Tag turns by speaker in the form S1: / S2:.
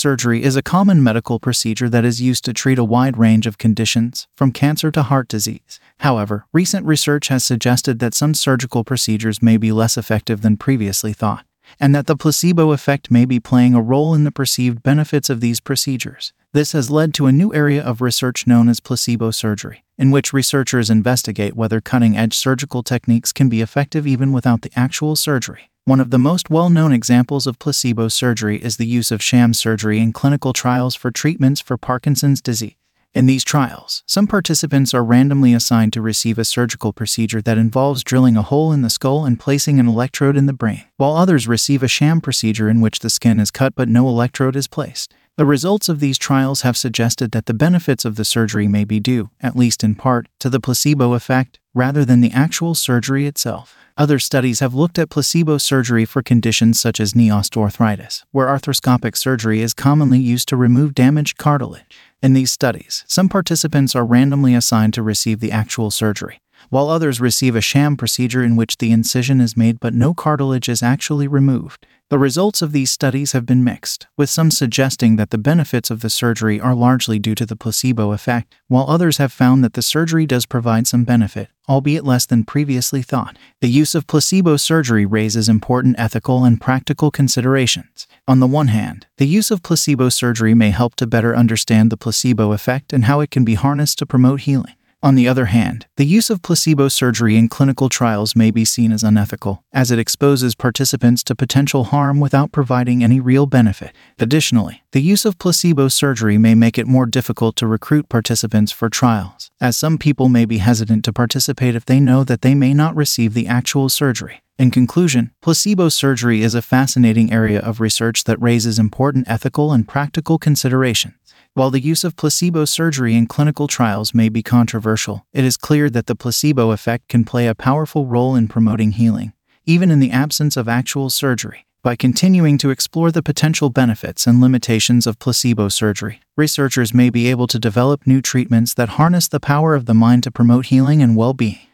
S1: surgery is a common medical procedure that is used to treat a wide range of conditions, from cancer to heart disease. However, recent research has suggested that some surgical procedures may be less effective than previously thought, and that the placebo effect may be playing a role in the perceived benefits of these procedures. This has led to a new area of research known as placebo surgery, in which researchers investigate whether cutting edge surgical techniques can be effective even without the actual surgery. One of the most well known examples of placebo surgery is the use of sham surgery in clinical trials for treatments for Parkinson's disease. In these trials, some participants are randomly assigned to receive a surgical procedure that involves drilling a hole in the skull and placing an electrode in the brain, while others receive a sham procedure in which the skin is cut but no electrode is placed. The results of these trials have suggested that the benefits of the surgery may be due, at least in part, to the placebo effect rather than the actual surgery itself. Other studies have looked at placebo surgery for conditions such as knee osteoarthritis, where arthroscopic surgery is commonly used to remove damaged cartilage. In these studies, some participants are randomly assigned to receive the actual surgery, while others receive a sham procedure in which the incision is made but no cartilage is actually removed. The results of these studies have been mixed, with some suggesting that the benefits of the surgery are largely due to the placebo effect, while others have found that the surgery does provide some benefit, albeit less than previously thought. The use of placebo surgery raises important ethical and practical considerations. On the one hand, the use of placebo surgery may help to better understand the placebo effect and how it can be harnessed to promote healing. On the other hand, the use of placebo surgery in clinical trials may be seen as unethical, as it exposes participants to potential harm without providing any real benefit. Additionally, the use of placebo surgery may make it more difficult to recruit participants for trials, as some people may be hesitant to participate if they know that they may not receive the actual surgery. In conclusion, placebo surgery is a fascinating area of research that raises important ethical and practical considerations. While the use of placebo surgery in clinical trials may be controversial, it is clear that the placebo effect can play a powerful role in promoting healing, even in the absence of actual surgery. By continuing to explore the potential benefits and limitations of placebo surgery, researchers may be able to develop new treatments that harness the power of the mind to promote healing and well being.